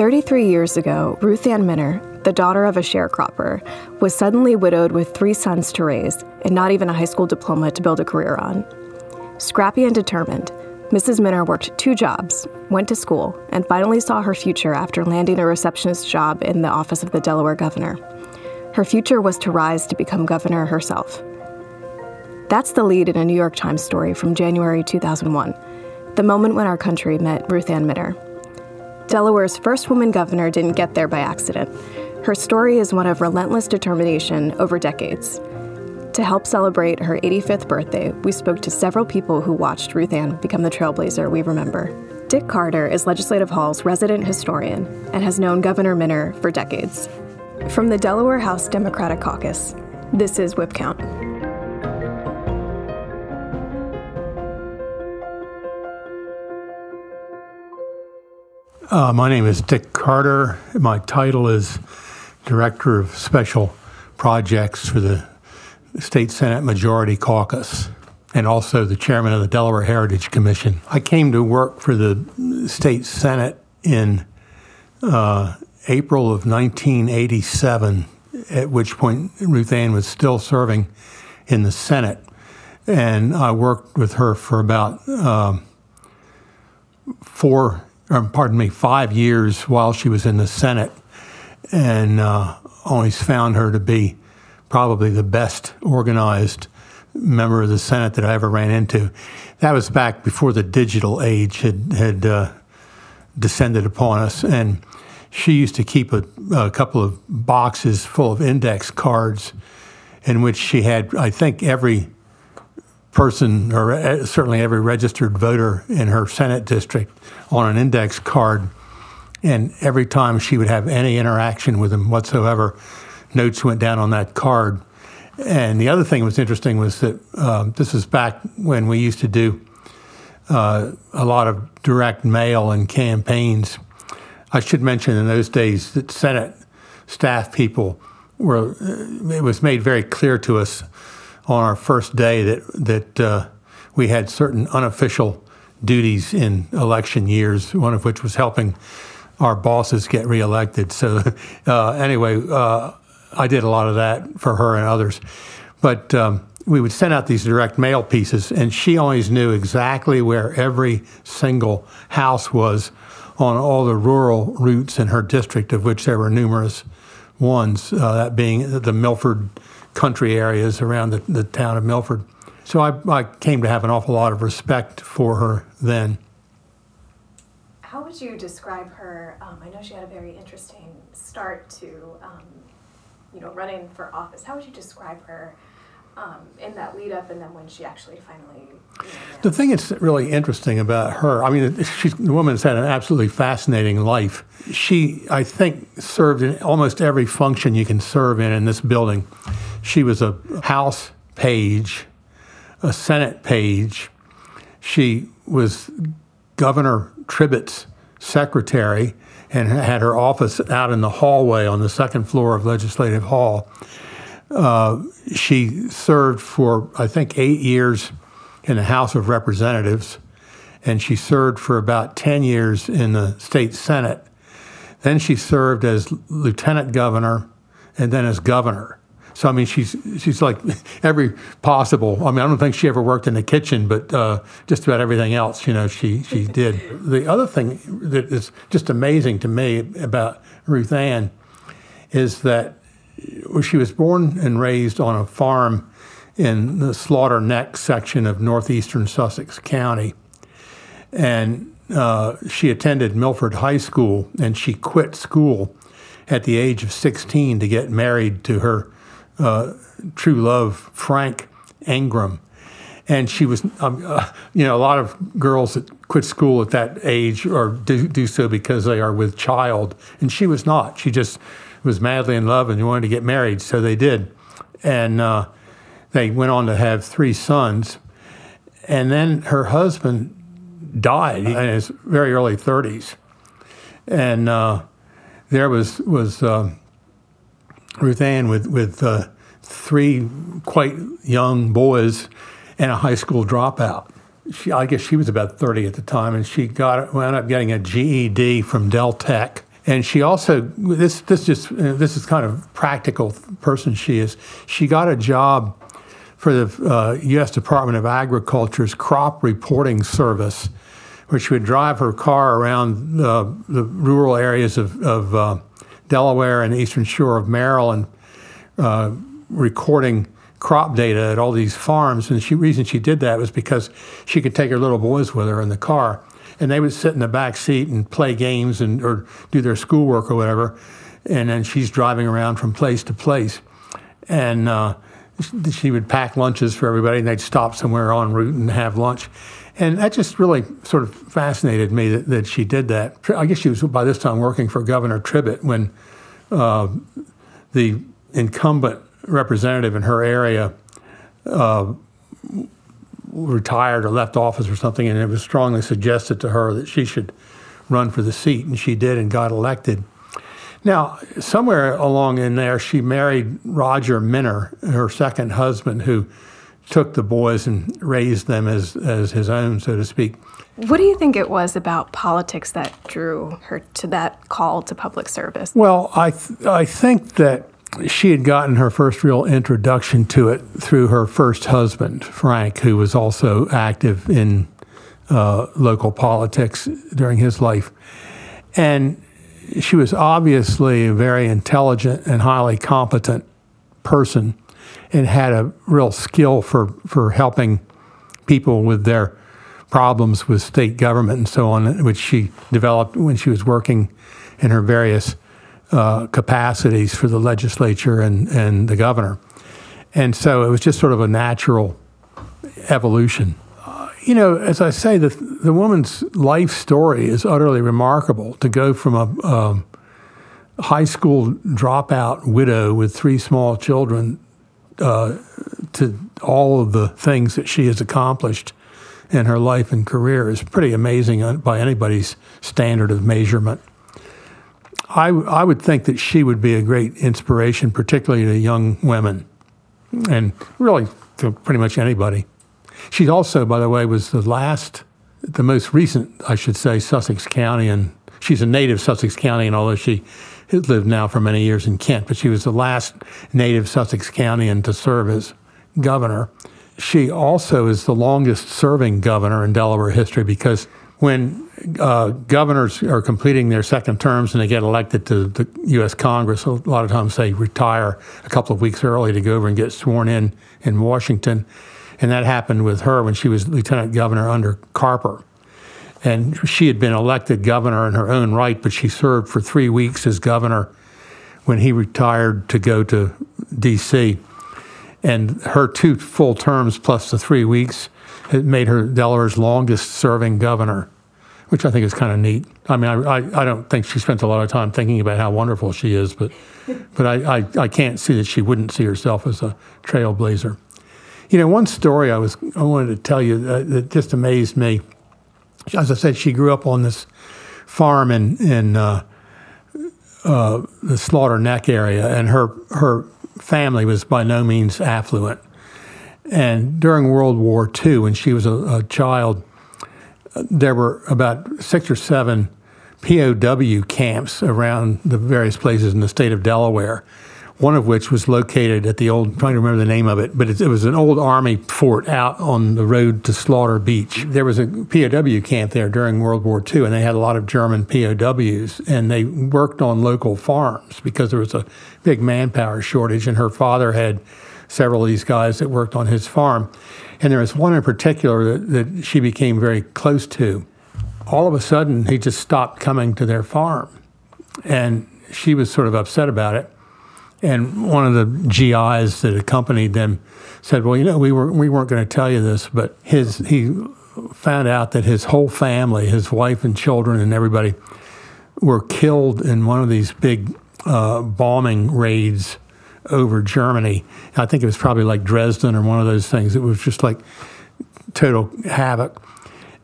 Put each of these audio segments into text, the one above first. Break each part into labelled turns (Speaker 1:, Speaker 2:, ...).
Speaker 1: 33 years ago, Ruth Ann Minner, the daughter of a sharecropper, was suddenly widowed with three sons to raise and not even a high school diploma to build a career on. Scrappy and determined, Mrs. Minner worked two jobs, went to school, and finally saw her future after landing a receptionist job in the office of the Delaware governor. Her future was to rise to become governor herself. That's the lead in a New York Times story from January 2001, the moment when our country met Ruth Ann Minner. Delaware's first woman governor didn't get there by accident. Her story is one of relentless determination over decades. To help celebrate her 85th birthday, we spoke to several people who watched Ruth Ann become the trailblazer we remember. Dick Carter is Legislative Hall's resident historian and has known Governor Minner for decades. From the Delaware House Democratic Caucus, this is Whip Count.
Speaker 2: Uh, my name is Dick Carter. My title is Director of Special Projects for the State Senate Majority Caucus and also the chairman of the Delaware Heritage Commission. I came to work for the state Senate in uh, April of 1987, at which point Ruth Ann was still serving in the Senate. And I worked with her for about um, four or pardon me, five years while she was in the Senate, and uh, always found her to be probably the best organized member of the Senate that I ever ran into. That was back before the digital age had had uh, descended upon us, and she used to keep a, a, couple of boxes full of index cards, in which she had, I think, every person, or uh, certainly every registered voter in her Senate district, on an index card. And every time she would have any interaction with them whatsoever, notes went down on that card. And the other thing that was interesting was that um, this was back when we used to do uh, a lot of direct mail and campaigns. I should mention in those days that Senate staff people were, uh, it was made very clear to us on our first day that that uh, we had certain unofficial duties in election years. One of which was helping our bosses get reelected. So uh, anyway, uh, I did a lot of that for her and others. But um, we would send out these direct mail pieces, and she always knew exactly where every single house was on all the rural routes in her district, of which there were numerous ones, uh, that being the Milford country areas around the, the town of Milford. So I, I came to have an awful lot of respect for her then.
Speaker 1: How would you describe her? Um, I know she had a very interesting start to, um, you know, running for office. How would you describe her um, in that lead up, and then when she actually finally? You know,
Speaker 2: the thing that's really interesting about her, I mean, she's the woman's had an absolutely fascinating life. She, I think, served in almost every function you can serve in in this building. She was a House page, a Senate page. She was Governor Tribbitt's secretary and had her office out in the hallway on the second floor of Legislative Hall. Uh, she served for, I think, eight years in the House of Representatives, and she served for about 10 years in the state Senate. Then she served as lieutenant governor and then as governor. So I mean, she's she's like every possible. I mean, I don't think she ever worked in the kitchen, but uh, just about everything else, you know, she she did. The other thing that is just amazing to me about Ruth Ann is that she was born and raised on a farm in the Slaughter Neck section of northeastern Sussex County, and uh, she attended Milford High School, and she quit school at the age of 16 to get married to her uh, true love, Frank Ingram. And she was, um, uh, you know, a lot of girls that quit school at that age or do, do so because they are with child. And she was not. She just was madly in love and wanted to get married, so they did. And uh, they went on to have three sons. And then her husband died in his very early 30s. And uh, there was, was um, Ruth Ann with with uh, three quite young boys and a high school dropout. She, I guess she was about 30 at the time, and she got wound up getting a GED from Del Tech And she also this this just uh, this is kind of practical person she is. She got a job for the uh, U.S. Department of Agriculture's crop reporting service, where she would drive her car around the rural areas of, of uh, Delaware and the eastern shore of Maryland, uh, recording crop data at all these farms. And the reason she did that was because she could take her little boys with her in the car and they would sit in the back seat and play games and or do their schoolwork or whatever. And then she's driving around from place to place, and uh, she would pack lunches for everybody, and they'd stop somewhere en route and have lunch. And that just really sort of fascinated me that, that she did that. I guess she was by this time working for Governor Tribbitt when uh, the incumbent representative in her area uh, retired or left office or something, and it was strongly suggested to her that she should run for the seat, and she did and got elected. Now, somewhere along in there, she married Roger Minner, her second husband, who took the boys and raised them as, as his own, so to speak.
Speaker 1: What do you think it was about politics that drew her to that call to public service?
Speaker 2: Well, I, th- I think that she had gotten her first real introduction to it through her first husband, Frank, who was also active in uh, local politics during his life. And she was obviously a very intelligent and highly competent person and had a real skill for, for helping people with their problems with state government and so on, which she developed when she was working in her various uh, capacities for the legislature and, and the governor. And so it was just sort of a natural evolution. Uh, you know, as I say, the, the woman's life story is utterly remarkable to go from a um, high school dropout widow with three small children uh, to all of the things that she has accomplished in her life and career is pretty amazing by anybody's standard of measurement. I, I would think that she would be a great inspiration, particularly to young women, and really to pretty much anybody. She also, by the way, was the last, the most recent, I should say, Sussex County, and she's a native Sussex County, and although she has lived now for many years in Kent, but she was the last native Sussex County to serve as governor. She also is the longest serving governor in Delaware history because when uh, governors are completing their second terms and they get elected to the U.S. Congress, a lot of times they retire a couple of weeks early to go over and get sworn in in Washington. And that happened with her when she was lieutenant governor under Carper. And she had been elected governor in her own right, but she served for three weeks as governor when he retired to go to D.C. And her two full terms plus the three weeks it made her Delaware's longest serving governor, which I think is kind of neat. I mean, I, I, I, don't think she spent a lot of time thinking about how wonderful she is, but, but I, I, I can't see that she wouldn't see herself as a trailblazer. You know, one story I was I wanted to tell you that, that just amazed me. As I said, she grew up on this farm in in uh, uh, the Slaughter Neck area, and her her family was by no means affluent. And during World War II, when she was a, a child, there were about six or seven POW camps around the various places in the state of Delaware. One of which was located at the old, I'm trying to remember the name of it, but it, it, was an old army fort out on the road to Slaughter Beach. There was a POW camp there during World War II, and they had a lot of German POWs, and they worked on local farms because there was a big manpower shortage, and her father had several of these guys that worked on his farm. And there was one in particular that, that she became very close to. All of a sudden, he just stopped coming to their farm. And she was sort of upset about it. And one of the GIs that accompanied them said, "Well, you know, we were we weren't going to tell you this, but his he found out that his whole family, his wife and children and everybody, were killed in one of these big uh, bombing raids over Germany. I think it was probably like Dresden or one of those things. It was just like total havoc.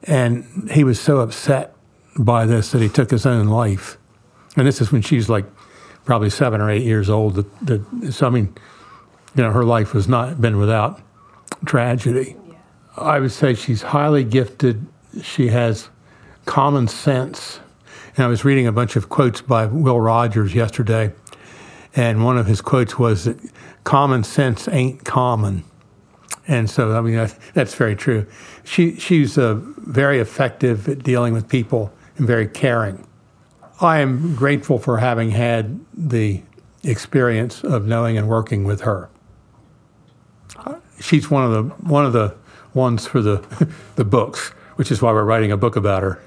Speaker 2: And he was so upset by this that he took his own life. And this is when she's like probably seven or eight years old. That, that, so, I mean, you know, her life has not been without tragedy. Yeah. I would say she's highly gifted. She has common sense And I was reading a bunch of quotes by Will Rogers yesterday, and one of his quotes was that common sense ain't common. And so, I mean, that's, that's very true. She, she's uh, very effective at dealing with people and very caring. I am grateful for having had the experience of knowing and working with her. She's one of the one of the ones for the the books, which is why we're writing a book about her.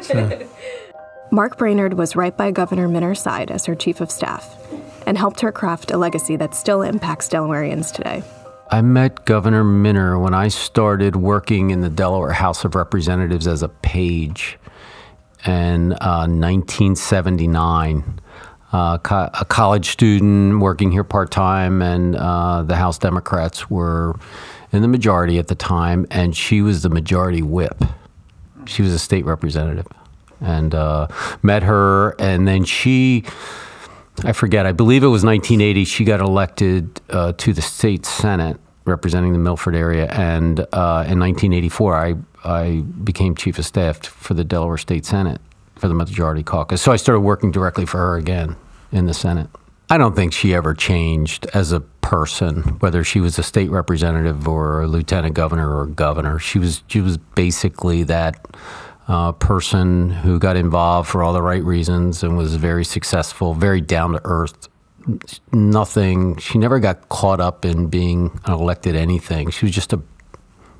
Speaker 1: so. Mark Brainard was right by Governor Minner's side as her chief of staff and helped her craft a legacy that still impacts Delawareans today.
Speaker 3: I met Governor Minner when I started working in the Delaware House of Representatives as a page in uh, 1979. Uh, co- a college student working here part time, and uh, the House Democrats were in the majority at the time, and she was the majority whip. She was a state representative, and uh, met her, and then she. I forget. I believe it was 1980. She got elected uh, to the state senate, representing the Milford area, and uh, in 1984, I I became chief of staff for the Delaware State Senate for the majority caucus. So I started working directly for her again in the Senate. I don't think she ever changed as a person, whether she was a state representative or a lieutenant governor or governor. She was she was basically that uh, person who got involved for all the right reasons and was very successful, very down to earth. Nothing. She never got caught up in being an elected anything. She was just a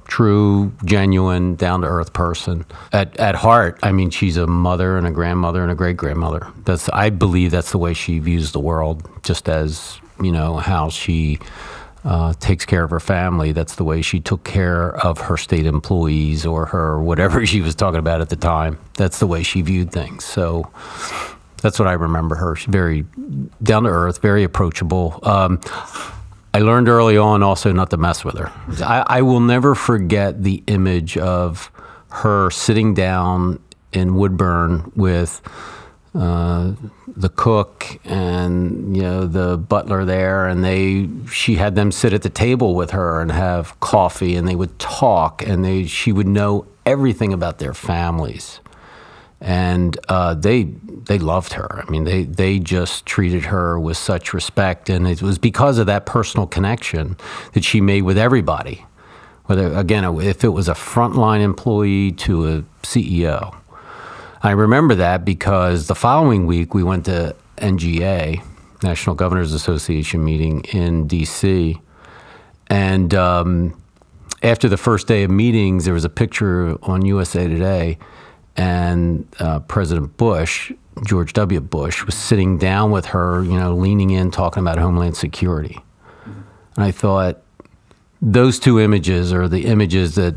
Speaker 3: true, genuine, down to earth person. At at heart, I mean, she's a mother and a grandmother and a great grandmother. That's I believe that's the way she views the world, just as you know how she. Uh, takes care of her family. That's the way she took care of her state employees or her whatever she was talking about at the time. That's the way she viewed things. So that's what I remember her. She's very down to earth, very approachable. Um, I learned early on also not to mess with her. I, I, will never forget the image of her sitting down in Woodburn with uh, the cook and you know the butler there, and they she had them sit at the table with her and have coffee, and they would talk, and they she would know everything about their families and uh, they they loved her. I mean, they they just treated her with such respect, and it was because of that personal connection that she made with everybody. Whether again, if it was a frontline employee to a CEO, I remember that because the following week we went to NGA, National Governors Association meeting in D.C., and um, after the first day of meetings, there was a picture on USA Today and uh, President Bush, George W. Bush, was sitting down with her, you know, leaning in, talking about Homeland Security. And I thought, those two images are the images that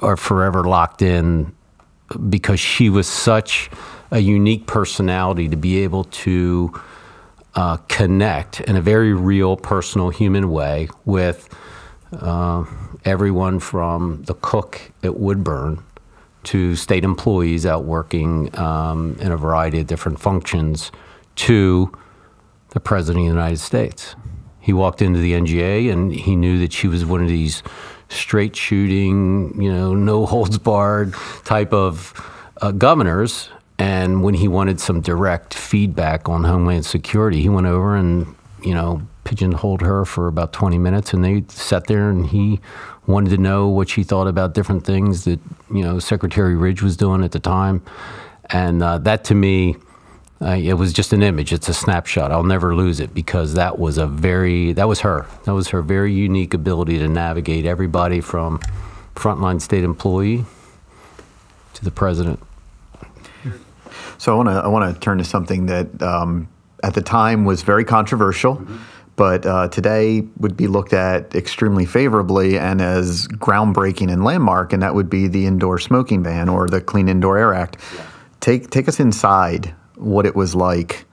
Speaker 3: are forever locked in because she was such a unique personality to be able to uh, connect in a very real, personal, human way with uh, everyone from the cook at Woodburn to state employees out working um, in a variety of different functions to the President of the United States. He walked into the NGA and he knew that she was one of these straight shooting, you know, no holds barred type of uh, governors. And when he wanted some direct feedback on Homeland Security, he went over and, you know, pigeonholed her for about 20 minutes and they sat there and he wanted to know what she thought about different things that you know Secretary Ridge was doing at the time, and uh, that to me. Uh, it was just an image. It's a snapshot. I'll never lose it because that was a very that was her. That was her very unique ability to navigate everybody from frontline state employee to the president.
Speaker 4: So I want to I want to turn to something that um, at the time was very controversial. Mm-hmm but uh, today would be looked at extremely favorably and as groundbreaking and landmark, and that would be the indoor smoking ban or the Clean Indoor Air Act. Yeah. Take take us inside what it was like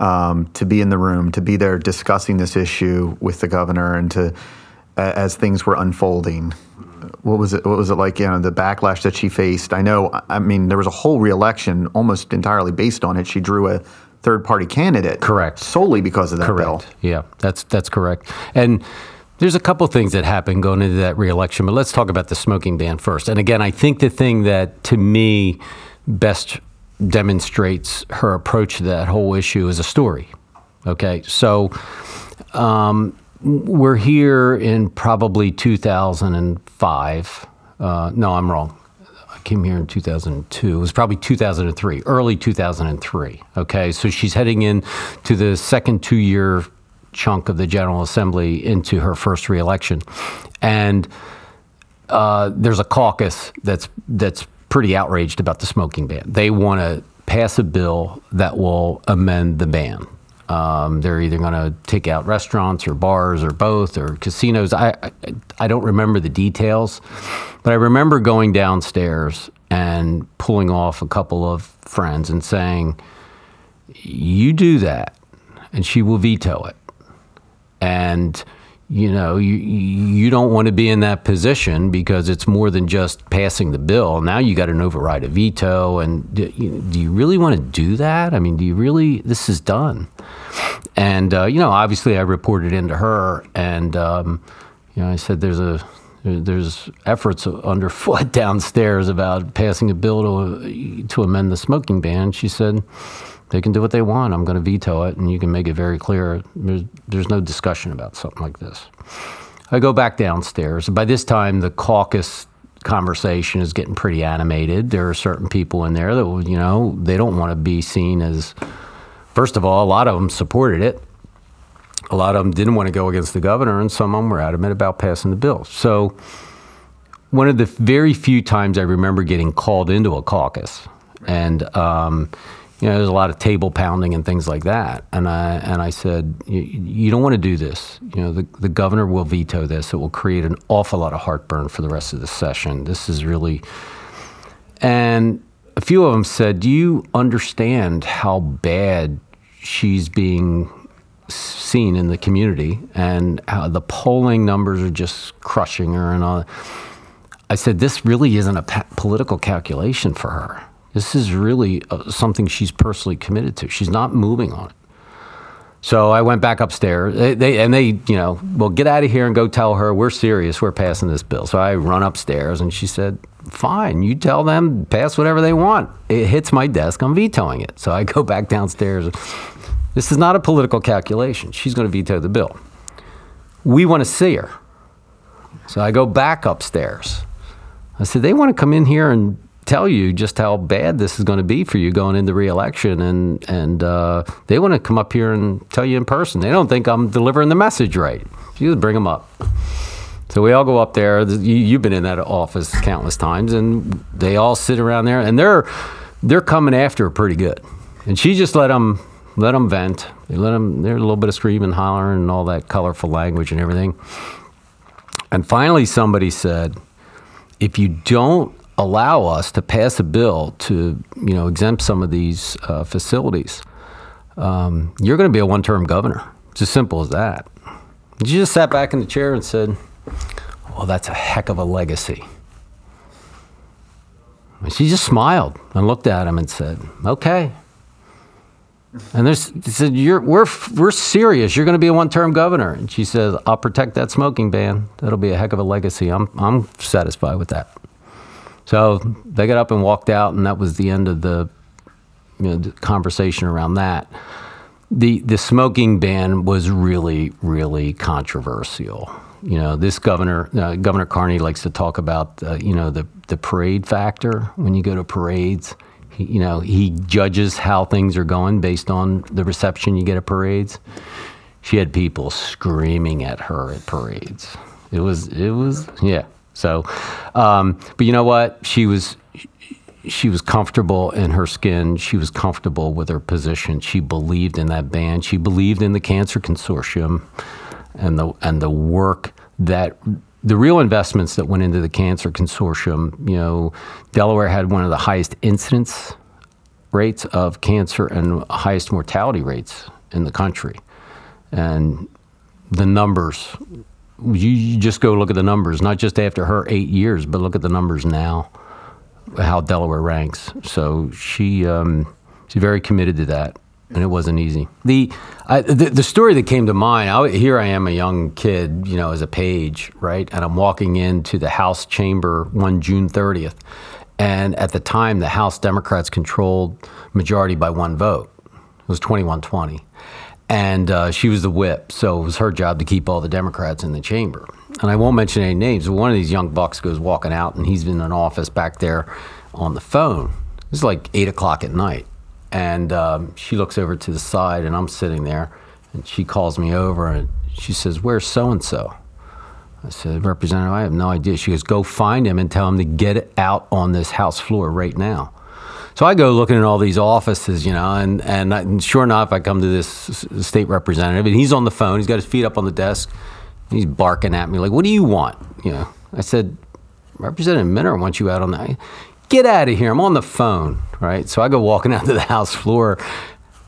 Speaker 4: um, to be in the room, to be there discussing this issue with the governor, and to as things were unfolding. What was it? What was it like? You know, the backlash that she faced. I know. I mean, there was a whole reelection almost entirely based on it. She drew a third party candidate.
Speaker 3: Correct.
Speaker 4: Solely because of that
Speaker 3: correct.
Speaker 4: bill.
Speaker 3: Yeah, that's that's correct. And there's a couple things that happened going into that reelection, but let's talk about the smoking ban first. And again, I think the thing that to me best demonstrates her approach to that whole issue is a story. Okay, so um, we're here in probably 2005. Uh, no, I'm wrong. Came here in 2002. It was probably 2003, early 2003. Okay, so she's heading in to the second two year chunk of the General Assembly into her first reelection. And uh, there's a caucus that's that's pretty outraged about the smoking ban. They want to pass a bill that will amend the ban. Um, they're either going to take out restaurants or bars or both or casinos. I, I, I don't remember the details, but I remember going downstairs and pulling off a couple of friends and saying, "You do that, and she will veto it." And you know, you you don't want to be in that position because it's more than just passing the bill. Now you got an override a veto, and do you, do you, really want to do that? I mean, do you really? This is done, and uh, you know, obviously, I reported into her, and um, you know, I said there's a there's efforts underfoot downstairs about passing a bill to to amend the smoking ban. She said they can do what they want. I'm going to veto it, and you can make it very clear. There's, there's no discussion about something like this. I go back downstairs. By this time, the caucus conversation is getting pretty animated. There are certain people in there that, you know, they don't want to be seen as, first of all, a lot of them supported it. A lot of them didn't want to go against the governor, and some of them were adamant about passing the bill. So, one of the very few times I remember getting called into a caucus, and um, you know, there's a lot of table pounding and things like that. And I and I said, you don't want to do this. You know, the the governor will veto this. It will create an awful lot of heartburn for the rest of the session. This is really, and a few of them said, do you understand how bad she's being seen in the community and how the polling numbers are just crushing her and all. I said, this really isn't a political calculation for her. This is really uh, something she's personally committed to. She's not moving on it. So I went back upstairs. They, they, and they, you know, well, get out of here and go tell her we're serious. We're passing this bill. So I run upstairs, and she said, "Fine, you tell them pass whatever they want. It hits my desk. I'm vetoing it." So I go back downstairs. This is not a political calculation. She's going to veto the bill. We want to see her. So I go back upstairs. I said, "They want to come in here and tell you just how bad this is going to be for you going into reelection, and and uh, they want to come up here and tell you in person. They don't think I'm delivering the message right. You just bring them up. So we all go up there. You, have been in that office countless times, and they all sit around there, and they're they're coming after her pretty good. And she just let them let them vent. They let them. There's a little bit of screaming, hollering, and all that colorful language and everything. And finally, somebody said, "If you don't allow us to pass a bill to you know exempt some of these uh, facilities, um, you're going to be a one-term governor. It's as simple as that. You just sat back in the chair and said, "Well, that's a heck of a legacy." And she just smiled and looked at him and said, "Okay." And there's, he said, You're, we're, we're serious. You're going to be a one term governor. And she says, I'll protect that smoking ban. That'll be a heck of a legacy. I'm, I'm satisfied with that. So they got up and walked out, and that was the end of the, you know, the conversation around that. The the smoking ban was really really controversial. You know, this governor uh, Governor Carney likes to talk about uh, you know the the parade factor when you go to parades. He, you know, he judges how things are going based on the reception you get at parades. She had people screaming at her at parades. It was it was yeah. So, um, but you know what? She was she was comfortable in her skin. She was comfortable with her position. She believed in that band. She believed in the Cancer Consortium and the and the work that the real investments that went into the Cancer Consortium. You know, Delaware had one of the highest incidence rates of cancer and highest mortality rates in the country, and the numbers you, you just go look at the numbers, not just after her eight years, but look at the numbers now, how Delaware ranks. So she um, she's very committed to that, and it wasn't easy. The I, the, the story that came to mind. I, here I am, a young kid, you know, as a page, right, and I'm walking into the House chamber one June 30th, And at the time, the House Democrats controlled majority by one vote. It was 21 20. And uh, she was the whip, so it was her job to keep all the Democrats in the chamber. And I won't mention any names, but one of these young bucks goes walking out, and he's in an office back there on the phone. It's like 8 o'clock at night. And um, she looks over to the side, and I'm sitting there, and she calls me over, and she says, Where's so and so? I said, Representative, I have no idea. She goes, Go find him and tell him to get out on this House floor right now. So I go looking at all these offices, you know, and, and, I, and sure enough, I come to this state representative, and he's on the phone. He's got his feet up on the desk. He's barking at me like, "What do you want?" You know, I said, "Representative Minner wants you out on that." Get out of here! I'm on the phone, right? So I go walking out to the House floor,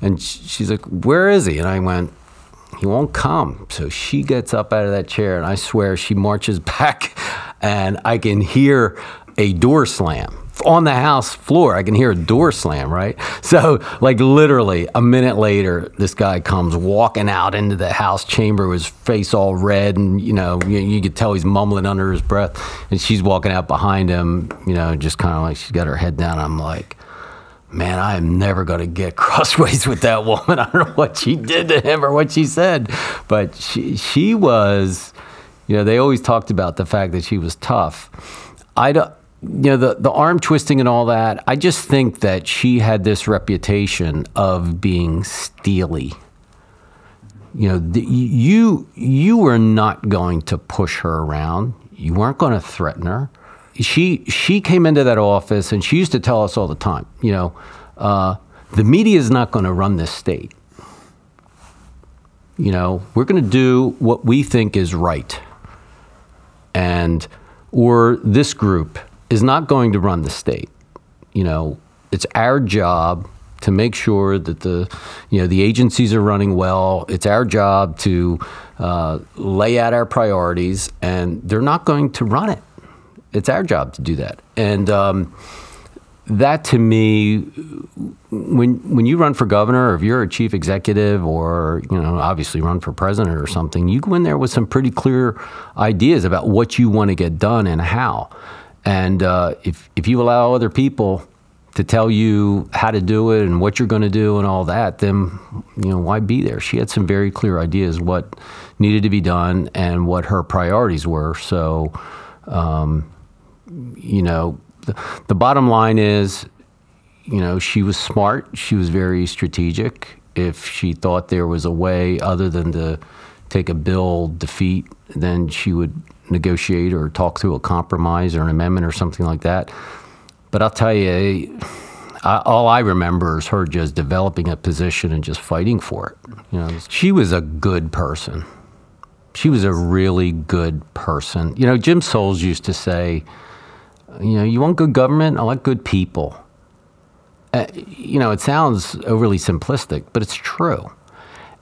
Speaker 3: and she's like, "Where is he?" And I went, "He won't come." So she gets up out of that chair, and I swear she marches back, and I can hear a door slam on the house floor. I can hear a door slam, right? So, like, literally a minute later, this guy comes walking out into the house chamber his face all red, and, you know, you, you could tell he's mumbling under his breath. And she's walking out behind him, you know, just kind of like she's got her head down. I'm like, man, I am never going to get crossways with that woman. I don't know what she did to him or what she said, but she, she was, you know, they always talked about the fact that she was tough. I don't, you know the the arm twisting and all that. I just think that she had this reputation of being steely. You know, the, you you were not going to push her around. You weren't going to threaten her. She she came into that office and she used to tell us all the time. You know, uh, the media is not going to run this state. You know, we're going to do what we think is right, and or this group is not going to run the state. You know, it's our job to make sure that the you know the agencies are running well. It's our job to uh, lay out our priorities, and they're not going to run it. It's our job to do that, and um, that to me, when when you run for governor, or if you're a chief executive, or you know, obviously run for president or something, you go in there with some pretty clear ideas about what you want to get done and how. And uh, if, if you allow other people to tell you how to do it and what you're going to do and all that, then you know why be there? She had some very clear ideas what needed to be done and what her priorities were. So, um, you know, the, the bottom line is, you know, she was smart. She was very strategic. If she thought there was a way other than to take a bill defeat, then she would negotiate or talk through a compromise or an amendment or something like that. But I'll tell you, I, all I remember is her just developing a position and just fighting for it. You know, she was a good person. She was a really good person. You know, Jim Soles used to say, you know, you want good government? I want good people. Uh, you know, it sounds overly simplistic, but it's true.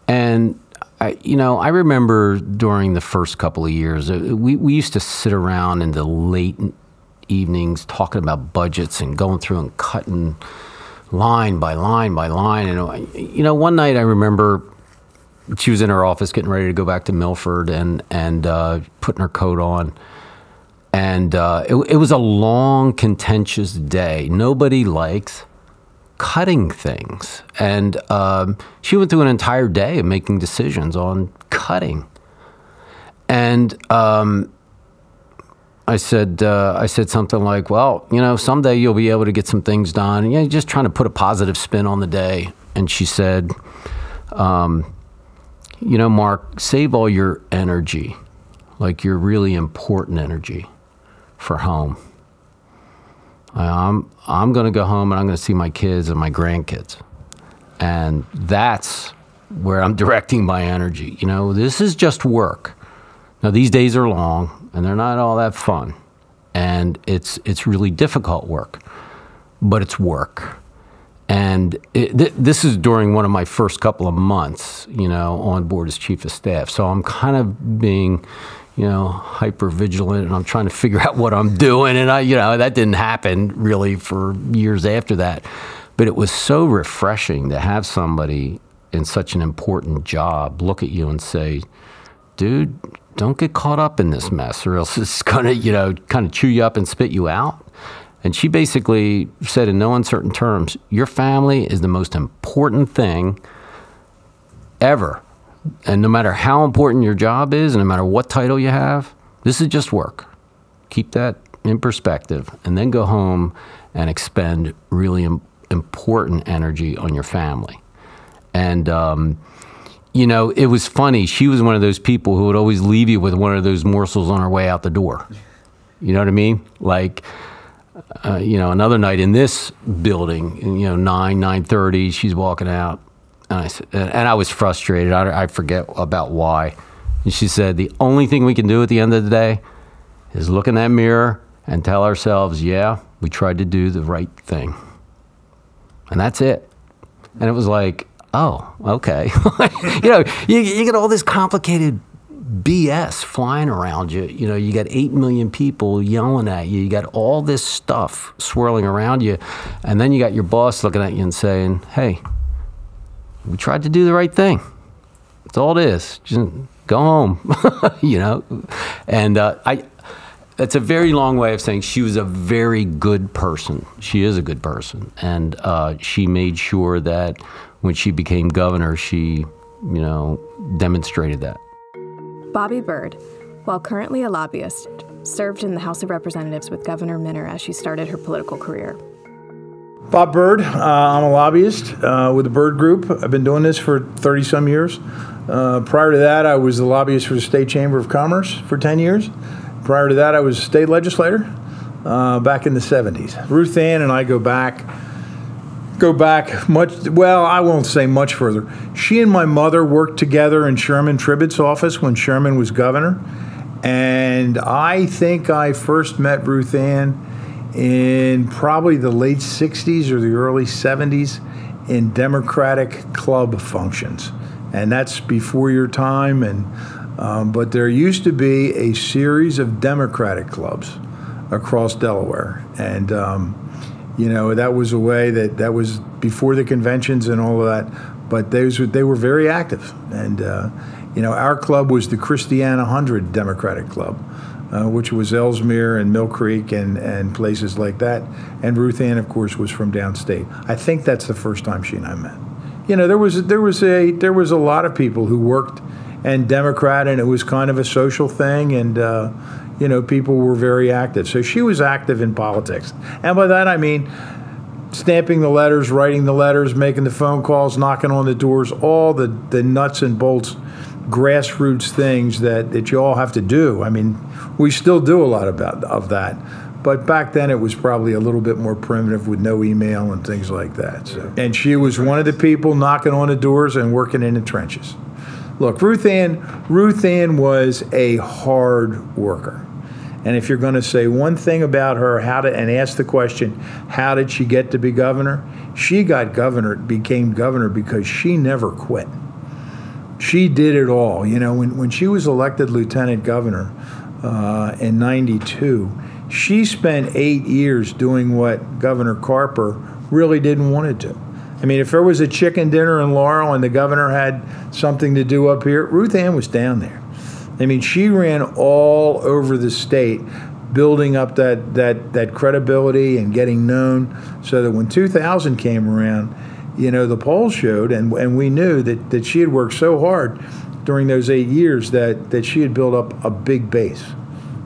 Speaker 3: And I, you know, I remember during the first couple of years, uh, we, we used to sit around in the late evenings talking about budgets and going through and cutting line by line by line. And, you know, one night I remember she was in her office getting ready to go back to Milford and, and uh, putting her coat on. And uh, it, it was a long, contentious day. Nobody likes cutting things. And um, she went through an entire day of making decisions on cutting. And um, I said, uh, I said something like, "Well, you know, someday you'll be able to get some things done." And, you know, just trying to put a positive spin on the day. And she said, um, "You know, Mark, save all your energy, like your really important energy, for home." I'm I'm going to go home and I'm going to see my kids and my grandkids, and that's where I'm directing my energy. You know, this is just work. Now these days are long and they're not all that fun, and it's it's really difficult work, but it's work. And it, th- this is during one of my first couple of months, you know, on board as chief of staff. So I'm kind of being you know, hyper vigilant and I'm trying to figure out what I'm doing. And I, you know, that didn't happen really for years after that. But it was so refreshing to have somebody in such an important job look at you and say, dude, don't get caught up in this mess or else it's going to, you know, kind of chew you up and spit you out. And she basically said in no uncertain terms, your family is the most important thing ever. And no matter how important your job is, and no matter what title you have, this is just work. Keep that in perspective, and then go home and expend really Im- important energy on your family. And, um, you know, it was funny. She was one of those people who would always leave you with one of those morsels on her way out the door. You know what I mean? Like, uh, you know, another night in this building, you know, nine nine thirty, she's walking out, and I said, uh, and I was frustrated. I, I forget about why. And she said, the only thing we can do at the end of the day is look in that mirror and tell ourselves, yeah, we tried to do the right thing, and that's it. And it was like, oh, okay. you know, you, you get all this complicated BS flying around you. You know, you got 8 million people yelling at you. You got all this stuff swirling around you. And then you got your boss looking at you and saying, hey, we tried to do the right thing. That's all it is. Just go home, you know? And uh, I, that's a very long way of saying she was a very good person. She is a good person. And uh, she made sure that when she became governor, she, you know, demonstrated that.
Speaker 1: Bobby Byrd, while currently a lobbyist, served in the House of Representatives with Governor Minner as she started her political career.
Speaker 5: Bob Byrd, uh, I'm a lobbyist uh, with the Byrd Group. I've been doing this for 30 some years. Uh, prior to that, I was the lobbyist for the State Chamber of Commerce for 10 years. Prior to that, I was a state legislator uh, back in the 70s. Ruth Ann and I go back go back much well i won't say much further she and my mother worked together in sherman tribbitt's office when sherman was governor and i think i first met ruth ann in probably the late 60s or the early 70s in democratic club functions. And that's before your time and um, but there used to be a series of democratic clubs across delaware. And um, you know that was a way that that was before the conventions and all of that but those they were very active. And uh, you know our club was the christiana hundred democratic club uh, which was elsmere and mill creek and, and places like that and ruth ann of course was from downstate i think that's the first time she and i met you know there was there was a there was a lot of people who worked and democrat and it was kind of a social thing and uh, you know, people were very active. So she was active in politics. And by that I mean stamping the letters, writing the letters, making the phone calls, knocking on the doors, all the, the nuts and bolts, grassroots things that, that you all have to do. I mean, we still do a lot about of that. But back then it was probably a little bit more primitive with no email and things like that. So. And she was one of the people knocking on the doors and working in the trenches. Look, Ruth Ann, Ruth Ann was a hard worker. And if you're going to say one thing about her, how to and ask the question, how did she get to be governor? She got governor, became governor because she never quit. She did it all. You know, when, when she was elected lieutenant governor uh, in 92, she spent eight years doing what Governor Carper really didn't want to do. I mean, if there was a chicken dinner in Laurel and the governor had something to do up here, Ruth Ann was down there. I mean, she ran all over the state, building up that that that credibility and getting known, so that when 2000 came around, you know, the polls showed, and and we knew that that she had worked so hard during those eight years that that she had built up a big base,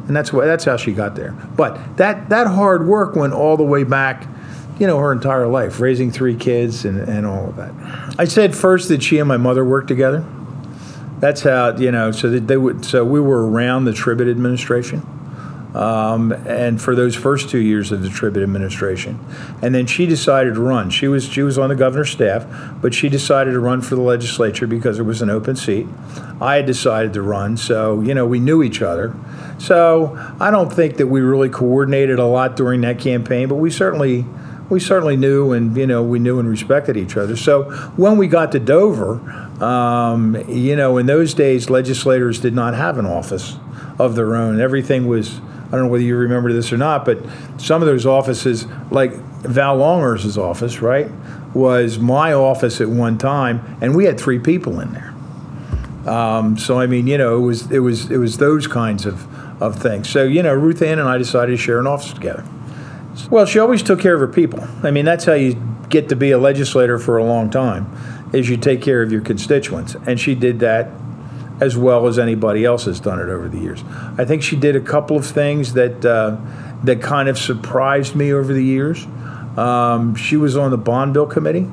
Speaker 5: and that's what that's how she got there. But that that hard work went all the way back you know, her entire life, raising three kids and, and all of that. I said first that she and my mother worked together that's how you know. So that they would. So we were around the Tribbitt administration. Um, and for those first two years of the Tribbitt administration, and then she decided to run. She was she was on the governor's staff, but she decided to run for the legislature because it was an open seat. I had decided to run, so you know we knew each other. So I don't think that we really coordinated a lot during that campaign, but we certainly we certainly knew and you know we knew and respected each other. So when we got to Dover, um, you know, in those days, legislators did not have an office of their own. Everything was. I don't know whether you remember this or not, but some of those offices, like Val Longhurst's office, right, was my office at one time, and we had three people in there. Um, so I mean, you know, it was it was it was those kinds of, of things. So you know, Ruth Ann and I decided to share an office together Well, she always took care of her people. I mean, that's how you get to be a legislator for a long time, is you take care of your constituents, and she did that as well as anybody else has done it over the years. I think she did a couple of things that uh, that kind of surprised me over the years. Um, she was on the bond bill committee,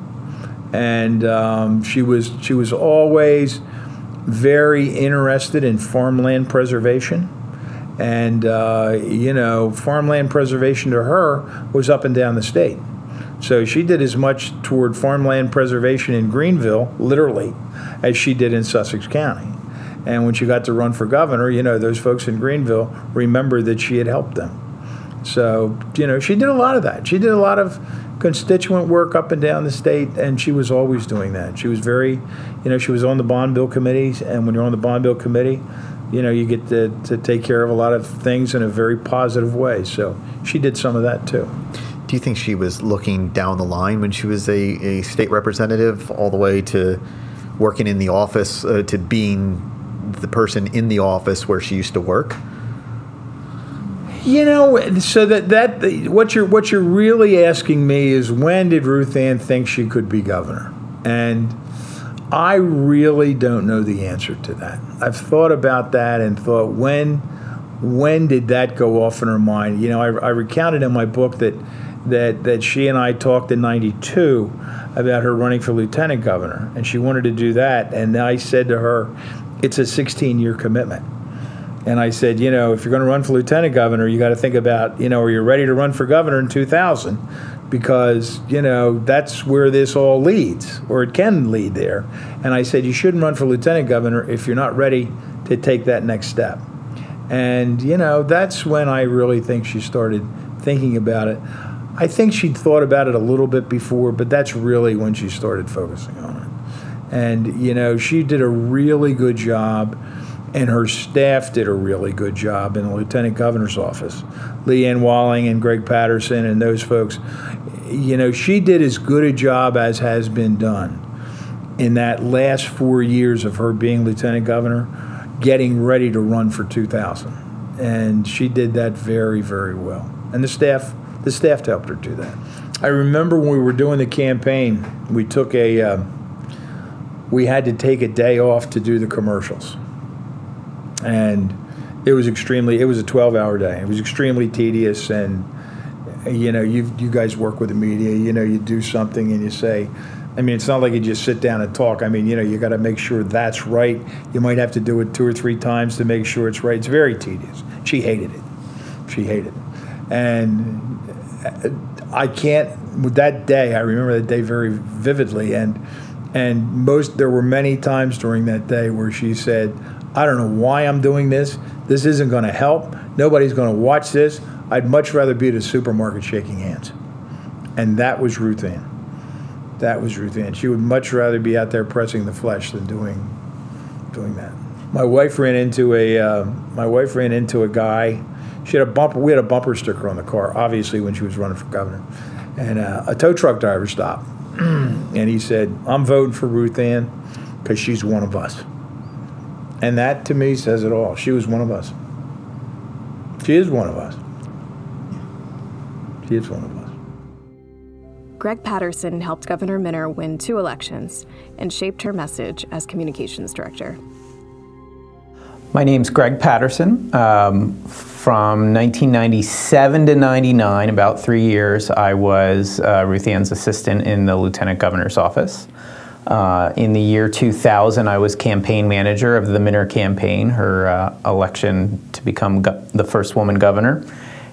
Speaker 5: and um, she was she was always very interested in farmland preservation. And, uh, you know, farmland preservation to her was up and down the state. So she did as much toward farmland preservation in Greenville, literally, as she did in Sussex County. And when she got to run for governor, you know, those folks in Greenville remembered that she had helped them. So, you know, she did a lot of that. She did a lot of constituent work up and down the state, and she was always doing that. She was very, you know, she was on the bond bill committees, and when you're on the bond bill committee, you know, you get to, to take care of a lot of things in a very positive way. So she did some of that too.
Speaker 4: Do you think she was looking down the line when she was a, a state representative, all the way to working in the office, uh, to being the person in the office where she used to work?
Speaker 5: You know, so that that what you're what you're really asking me is when did Ruth Ann think she could be governor? And I really don't know the answer to that. I've thought about that and thought when when did that go off in her mind? You know, I, I recounted in my book that that that she and I talked in '92 about her running for lieutenant governor, and she wanted to do that. And I said to her, "It's a 16-year commitment." And I said, you know, if you're going to run for lieutenant governor, you got to think about, you know, are you ready to run for governor in 2000? Because, you know, that's where this all leads, or it can lead there. And I said, you shouldn't run for lieutenant governor if you're not ready to take that next step. And, you know, that's when I really think she started thinking about it. I think she'd thought about it a little bit before, but that's really when she started focusing on it. And, you know, she did a really good job and her staff did a really good job in the lieutenant governor's office. Leanne Walling and Greg Patterson and those folks, you know, she did as good a job as has been done in that last four years of her being lieutenant governor, getting ready to run for 2000. And she did that very, very well. And the staff, the staff helped her do that. I remember when we were doing the campaign, we took a, uh, we had to take a day off to do the commercials and it was extremely. It was a 12-hour day. It was extremely tedious, and you know, you you guys work with the media. You know, you do something and you say. I mean, it's not like you just sit down and talk. I mean, you know, you got to make sure that's right. You might have to do it two or three times to make sure it's right. It's very tedious. She hated it. She hated it, and uh, I can't. That day, I remember that day very vividly, and and most there were many times during that day where she said, I don't know why I'm doing this. This isn't going to help. Nobody's going to watch this. I'd much rather be at a supermarket shaking hands. And that was Ruth Ann. That was Ruth Ann. She would much rather be out there pressing the flesh than doing, doing that. My wife ran into a uh, my wife ran into a guy. She had a bumper. We had a bumper sticker on the car, obviously when she was running for governor, and uh, a tow truck driver stopped, and he said, "I'm voting for Ruth Ann because she's one of us." And that to me says it all. She was one of us. She is one of us. She is one of us.
Speaker 1: Greg Patterson helped Governor Minner win two elections and shaped her message as communications director.
Speaker 6: My name's Greg Patterson. Um, from 1997 to 99, about three years, I was uh, Ruth Ann's assistant in the lieutenant governor's office. Uh, in the year 2000, I was campaign manager of the Minner campaign, her uh, election to become go- the first woman governor.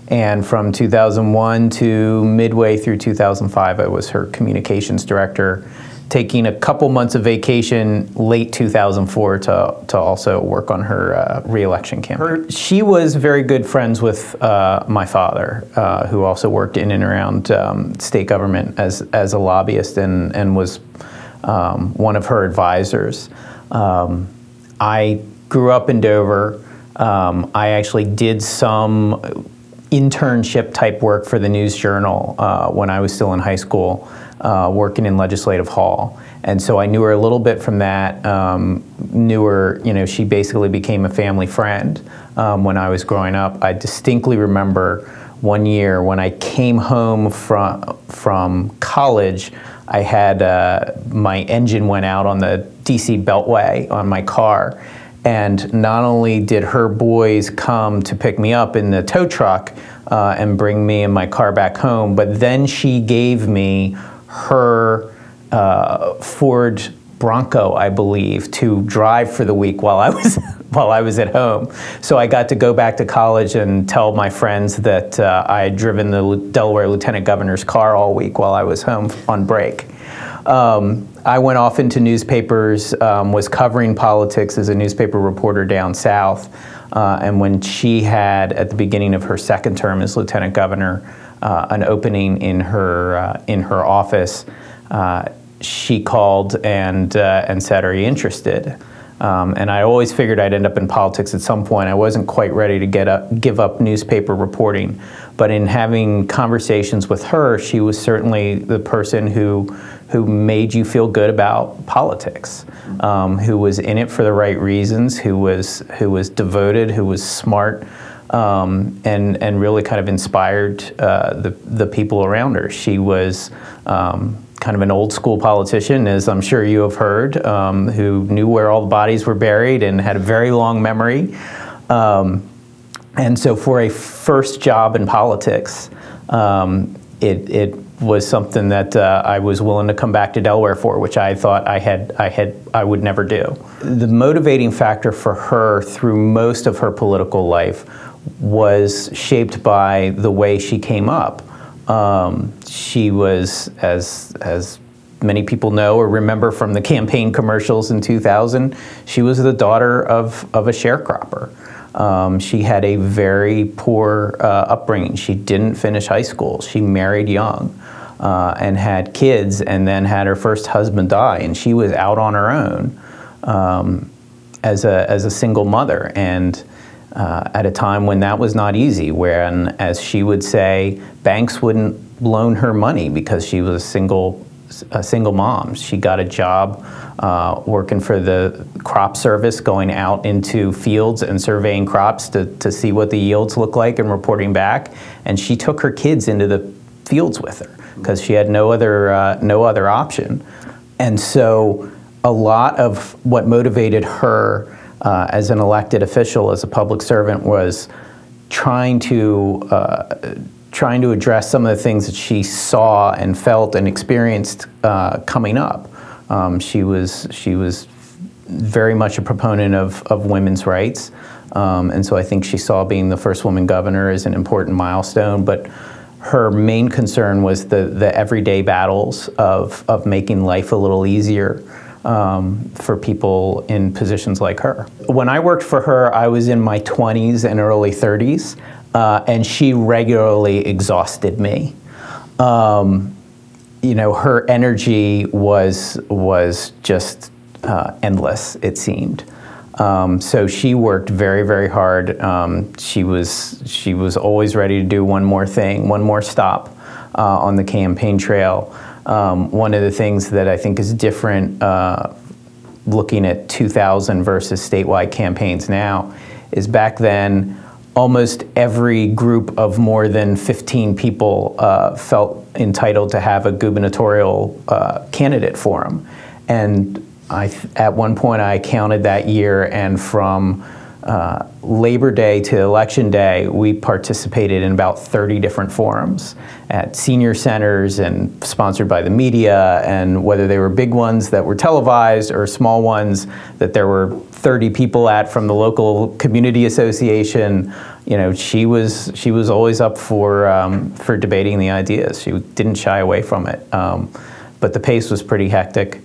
Speaker 6: And from 2001 to midway through 2005, I was her communications director, taking a couple months of vacation late 2004 to, to also work on her uh, reelection campaign. Her, she was very good friends with uh, my father, uh, who also worked in and around um, state government as, as a lobbyist and, and was um, one of her advisors. Um, I grew up in Dover. Um, I actually did some internship type work for the News Journal uh, when I was still in high school, uh, working in Legislative Hall. And so I knew her a little bit from that. Um, knew her, you know, she basically became a family friend um, when I was growing up. I distinctly remember one year when I came home from from college. I had uh, my engine went out on the DC Beltway on my car, and not only did her boys come to pick me up in the tow truck uh, and bring me and my car back home, but then she gave me her uh, Ford Bronco, I believe, to drive for the week while I was while I was at home. So I got to go back to college and tell my friends that uh, I had driven the Delaware Lieutenant Governor's car all week while I was home on break. Um, I went off into newspapers, um, was covering politics as a newspaper reporter down south. Uh, and when she had, at the beginning of her second term as lieutenant governor, uh, an opening in her uh, in her office, uh, she called and uh, and said, "Are you interested?" Um, and I always figured I'd end up in politics at some point. I wasn't quite ready to get up, give up newspaper reporting, but in having conversations with her, she was certainly the person who who made you feel good about politics, um, who was in it for the right reasons, who was who was devoted, who was smart, um, and and really kind of inspired uh, the the people around her. She was. Um, kind of an old school politician, as I'm sure you have heard, um, who knew where all the bodies were buried and had a very long memory. Um, and so, for a first job in politics, um, it, it was something that uh, I was willing to come back to Delaware for, which I thought I had I had I would never do. The motivating factor for her through most of her political life was shaped by the way she came up. Um, she was, as, as many people know or remember from the campaign commercials in 2000, she was the daughter of, of a sharecropper. Um, she had a very poor uh, upbringing. She didn't finish high school. She married young uh, and had kids, and then had her first husband die, and she was out on her own um, as a as a single mother. And uh, at a time when that was not easy, when, as she would say, banks wouldn't loan her money because she was a single, a single mom. She got a job uh, working for the crop service, going out into fields and surveying crops to, to see what the yields look like and reporting back. And she took her kids into the fields with her because she had no other, uh, no other option. And so a lot of what motivated her uh, as an elected official, as a public servant, was trying to uh, trying to address some of the things that she saw and felt and experienced uh, coming up. Um, she was she was very much a proponent of, of women's rights, um, and so I think she saw being the first woman governor as an important milestone. But her main concern was the the everyday battles of of making life a little easier um, for people in positions like her. When I worked for her, I was in my 20s and early 30s, uh, and she regularly exhausted me. Um, you know, her energy was was just uh, endless. It seemed. Um, so she worked very, very hard. Um, she was she was always ready to do one more thing, one more stop uh, on the campaign trail. Um, one of the things that I think is different uh, looking at 2000 versus statewide campaigns now is back then almost every group of more than 15 people uh, felt entitled to have a gubernatorial uh, candidate for them. And I, at one point, I counted that year, and from uh, Labor Day to Election Day, we participated in about 30 different forums at senior centers and sponsored by the media, and whether they were big ones that were televised or small ones that there were 30 people at from the local community association. You know, she was she was always up for um, for debating the ideas. She didn't shy away from it, um, but the pace was pretty hectic.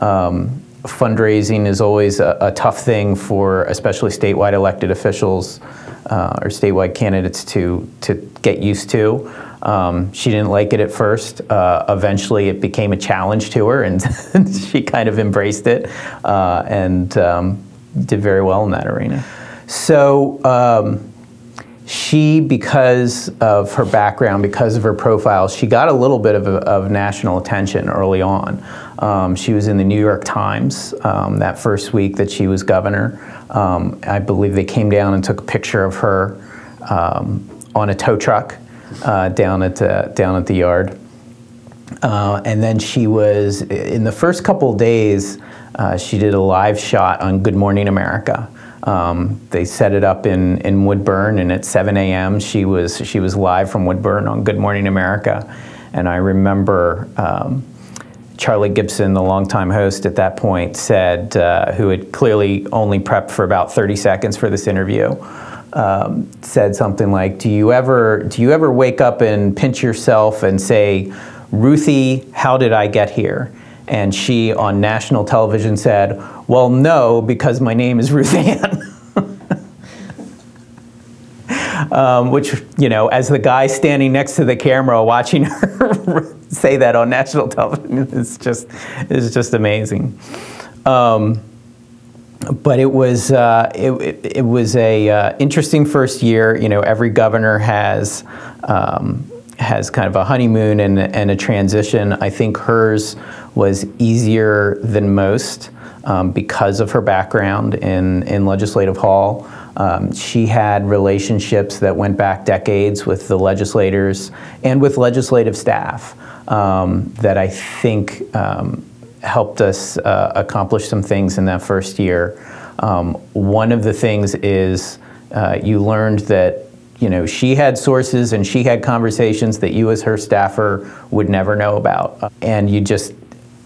Speaker 6: Um, fundraising is always a, a, tough thing for especially statewide elected officials uh, or statewide candidates to to get used to. Um, she didn't like it at first. Uh, eventually, it became a challenge to her, and she kind of embraced it uh, and um, did very well in that arena. So. Um, she, because of her background, because of her profile, she got a little bit of, of national attention early on. Um, she was in the New York Times um, that first week that she was governor. Um, I believe they came down and took a picture of her um, on a tow truck uh, down at uh, down at the yard. Uh, and then she was in the first couple days. Uh, she did a live shot on Good Morning America. Um, they set it up in, in Woodburn, and at 7 a.m. she was she was live from Woodburn on Good Morning America, and I remember um, Charlie Gibson, the longtime host at that point, said, uh, who had clearly only prepped for about 30 seconds for this interview, um, said something like, "Do you ever do you ever wake up and pinch yourself and say?" Ruthie, how did I get here? And she on national television said, Well, no, because my name is Ruth Ann. um, which, you know, as the guy standing next to the camera watching her say that on national television is just, is just amazing. Um, but it was uh, it, it, it, was a uh, interesting first year. You know, every governor has um, has kind of a honeymoon and, and a transition. I think hers was easier than most um, because of her background in, in Legislative Hall. Um, she had relationships that went back decades with the legislators and with legislative staff um, that I think um, helped us uh, accomplish some things in that first year. Um, one of the things is uh, you learned that you know, she had sources and she had conversations that you as her staffer would never know about. And you just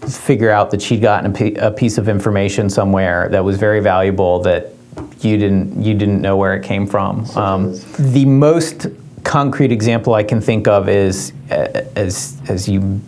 Speaker 6: figure out that she'd gotten a, piece of information somewhere that was very valuable that you didn't you didn't know where it came from. Um, the most concrete example I can think of is as as you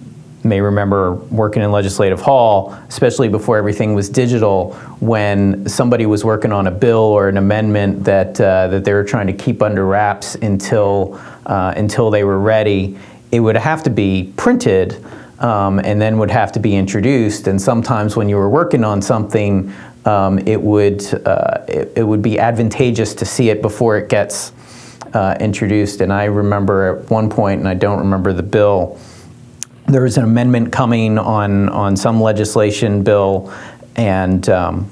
Speaker 6: may remember working in Legislative Hall, especially before everything was digital, when somebody was working on a bill or an amendment that uh, that they were trying to keep under wraps until uh, until they were ready, it would have to be printed. Um, and then would have to be introduced. And sometimes when you were working on something, um, it would uh, it, it, would be advantageous to see it before it gets uh, introduced. And I remember at one point, and I don't remember the bill there was an amendment coming on, on some legislation bill, and um,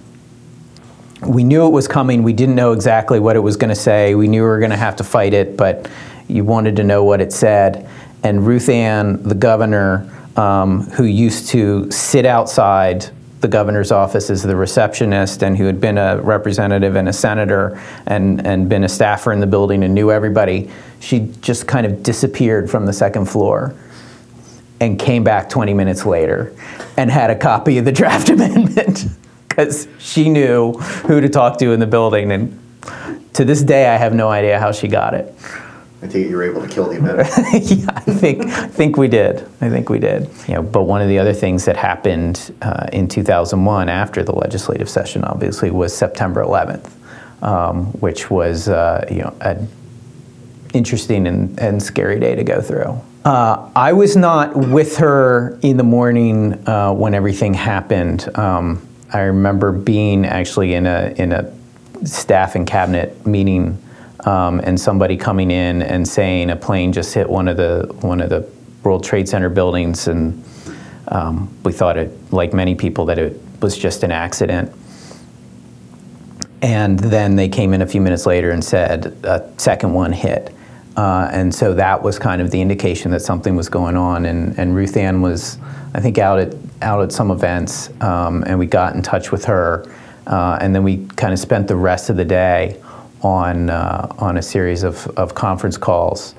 Speaker 6: we knew it was coming. We didn't know exactly what it was going to say. We knew we were going to have to fight it, but you wanted to know what it said. And Ruth Ann, the governor, um, who used to sit outside the governor's office as the receptionist and who had been a representative and a senator and, and been a staffer in the building and knew everybody, she just kind of disappeared from the second floor and came back 20 minutes later and had a copy of the draft amendment because she knew who to talk to in the building. And to this day, I have no idea how she got it.
Speaker 4: I think you were able to kill the amendment.
Speaker 6: yeah, I think, think we did. I think we did. You know, but one of the other things that happened uh, in 2001 after the legislative session, obviously, was September 11th, um, which was uh, you know an interesting and, and scary day to go through. Uh, I was not with her in the morning uh, when everything happened. Um, I remember being actually in a in a staff and cabinet meeting, um, and somebody coming in and saying a plane just hit one of the one of the World Trade Center buildings, and um, we thought it, like many people, that it was just an accident. And then they came in a few minutes later and said a second one hit. Uh, and so that was kind of the indication that something was going on. And, and Ruth Ann was, I think, out at, out at some events, um, and we got in touch with her. Uh, and then we kind of spent the rest of the day on, uh, on a series of, of conference calls.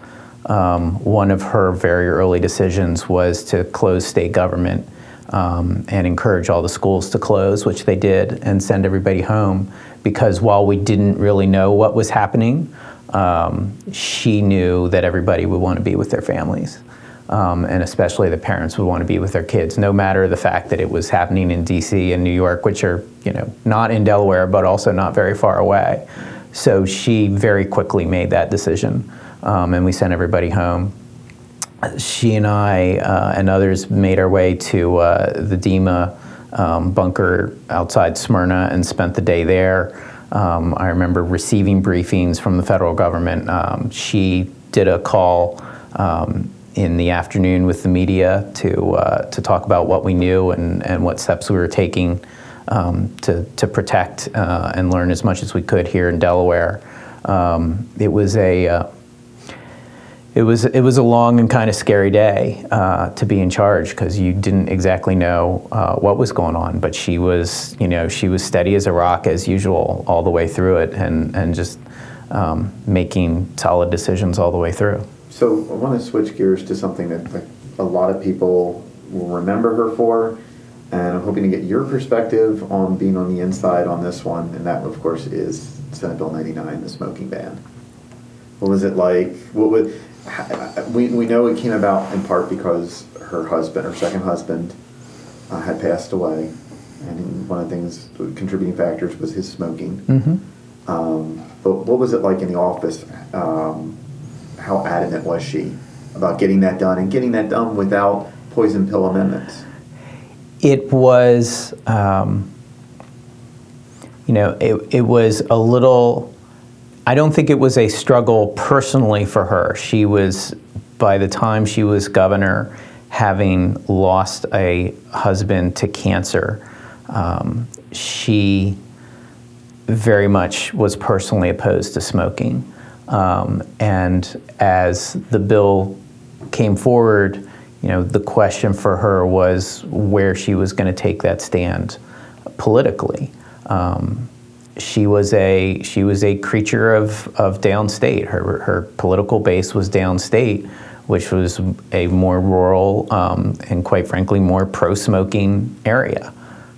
Speaker 6: Um, one of her very early decisions was to close state government um, and encourage all the schools to close, which they did, and send everybody home. Because while we didn't really know what was happening, um, she knew that everybody would want to be with their families. Um, and especially the parents would want to be with their kids, no matter the fact that it was happening in D.C. and New York, which are you know not in Delaware, but also not very far away. So she very quickly made that decision, um, and we sent everybody home. She and I uh, and others made our way to uh, the DEMA um, bunker outside Smyrna and spent the day there. Um, I remember receiving briefings from the federal government. Um, she did a call um, in the afternoon with the media to uh, to talk about what we knew and, and what steps we were taking um, to to protect uh, and learn as much as we could here in Delaware. Um, it was a uh, it was it was a long and kind of scary day uh, to be in charge because you didn't exactly know uh, what was going on. But she was, you know, she was steady as a rock as usual all the way through it, and and just um, making solid decisions all the way through.
Speaker 4: So I want to switch gears to something that like, a lot of people will remember her for, and I'm hoping to get your perspective on being on the inside on this one, and that of course is Senate Bill 99, the smoking ban. What was it like? What would we, we know it came about in part because her husband, her second husband, uh, had passed away, and one of the things, contributing factors was his smoking.
Speaker 6: Mm-hmm.
Speaker 4: Um, but what was it like in the office? Um, how adamant was she about getting that done and getting that done without poison pill amendments?
Speaker 6: It was, um, you know, it, it was a little I don't think it was a struggle personally for her. She was, by the time she was governor, having lost a husband to cancer, um, she very much was personally opposed to smoking. Um, and as the bill came forward, you know, the question for her was where she was going to take that stand politically. Um, she was a she was a creature of, of downstate. Her her political base was downstate, which was a more rural um, and quite frankly more pro-smoking area.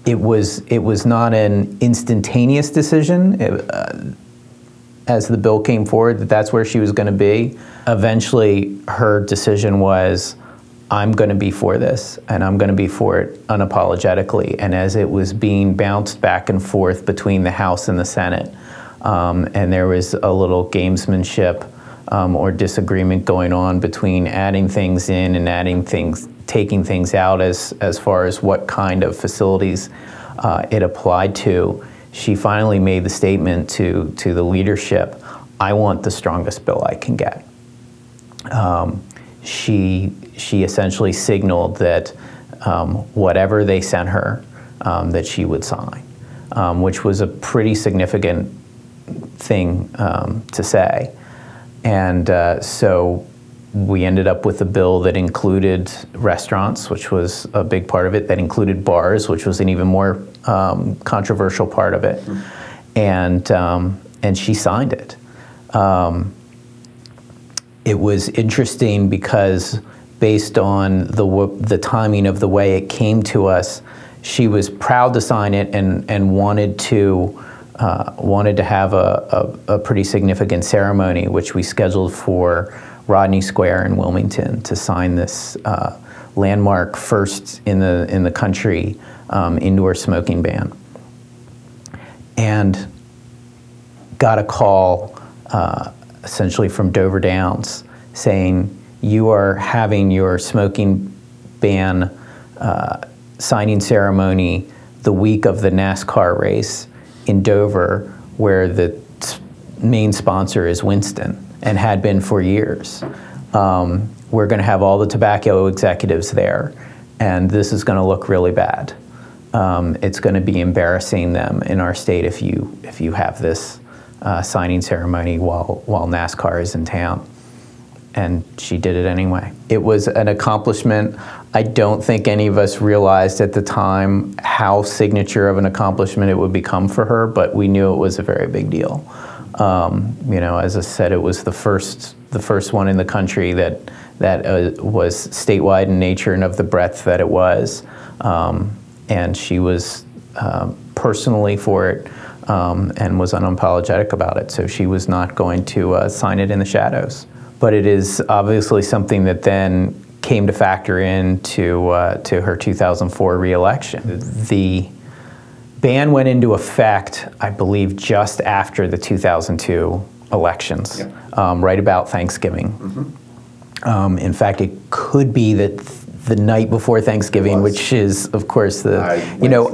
Speaker 6: It was it was not an instantaneous decision. It, uh, as the bill came forward, that that's where she was going to be. Eventually, her decision was I'm going to be for this and I'm going to be for it unapologetically. And as it was being bounced back and forth between the House and the Senate, um, and there was a little gamesmanship um, or disagreement going on between adding things in and adding things, taking things out as, as far as what kind of facilities uh, it applied to. She finally made the statement to, to the leadership I want the strongest bill I can get. Um, she she essentially signaled that um, whatever they sent her, um, that she would sign, um, which was a pretty significant thing um, to say. And uh, so we ended up with a bill that included restaurants, which was a big part of it, that included bars, which was an even more um, controversial part of it. Mm-hmm. And, and she signed it. it was interesting because based on the, the timing of the way it came to us, she was proud to sign it and, and wanted to uh, wanted to have a, a, a, pretty significant ceremony, which we scheduled for Rodney Square in Wilmington to sign this uh, landmark first in the in the country um, indoor smoking ban. And got a call uh, essentially from Dover Downs saying you are having your smoking ban uh, signing ceremony the week of the NASCAR race in Dover, where the main sponsor is Winston and had been for years. Um, we're going to have all the tobacco executives there, and this is going to look really bad. Um, it's going to be embarrassing them in our state if you if you have this uh, signing ceremony while while NASCAR is in town and she did it anyway. It was an accomplishment. I don't think any of us realized at the time how signature of an accomplishment it would become for her, but we knew it was a very big deal. Um, you know, as I said, it was the first the first one in the country that that uh, was statewide in nature and of the breadth that it was, um, and she was uh, personally for it. Um, and was unapologetic about it. So she was not going to uh, sign it in the shadows but it is obviously something that then came to factor into uh, to her 2004 reelection. The ban went into effect, I believe, just after the 2002 elections, um, right about Thanksgiving. Mm-hmm. Um, in fact, it could be that the night before Thanksgiving, which is, of course, the you know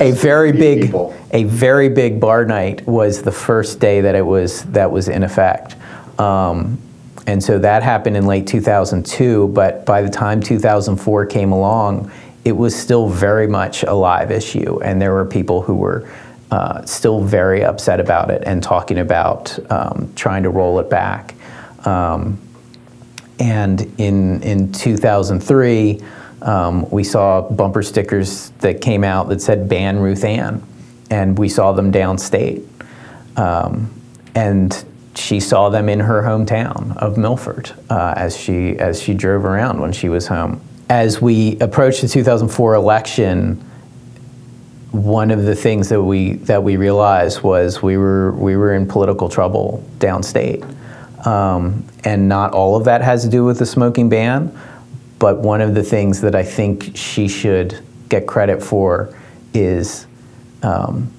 Speaker 6: a very big people. a very big bar night was the first day that it was that was in effect. Um, and so that happened in late 2002, but by the time 2004 came along, it was still very much a live issue, and there were people who were uh, still very upset about it and talking about um, trying to roll it back. Um, and in, in 2003, um, we saw bumper stickers that came out that said ban Ruth Ann, and we saw them downstate. Um, and she saw them in her hometown of Milford uh, as she as she drove around when she was home. As we approached the 2004 election, one of the things that we that we realized was we were we were in political trouble downstate, um, and not all of that has to do with the smoking ban, but one of the things that I think she should get credit for is um,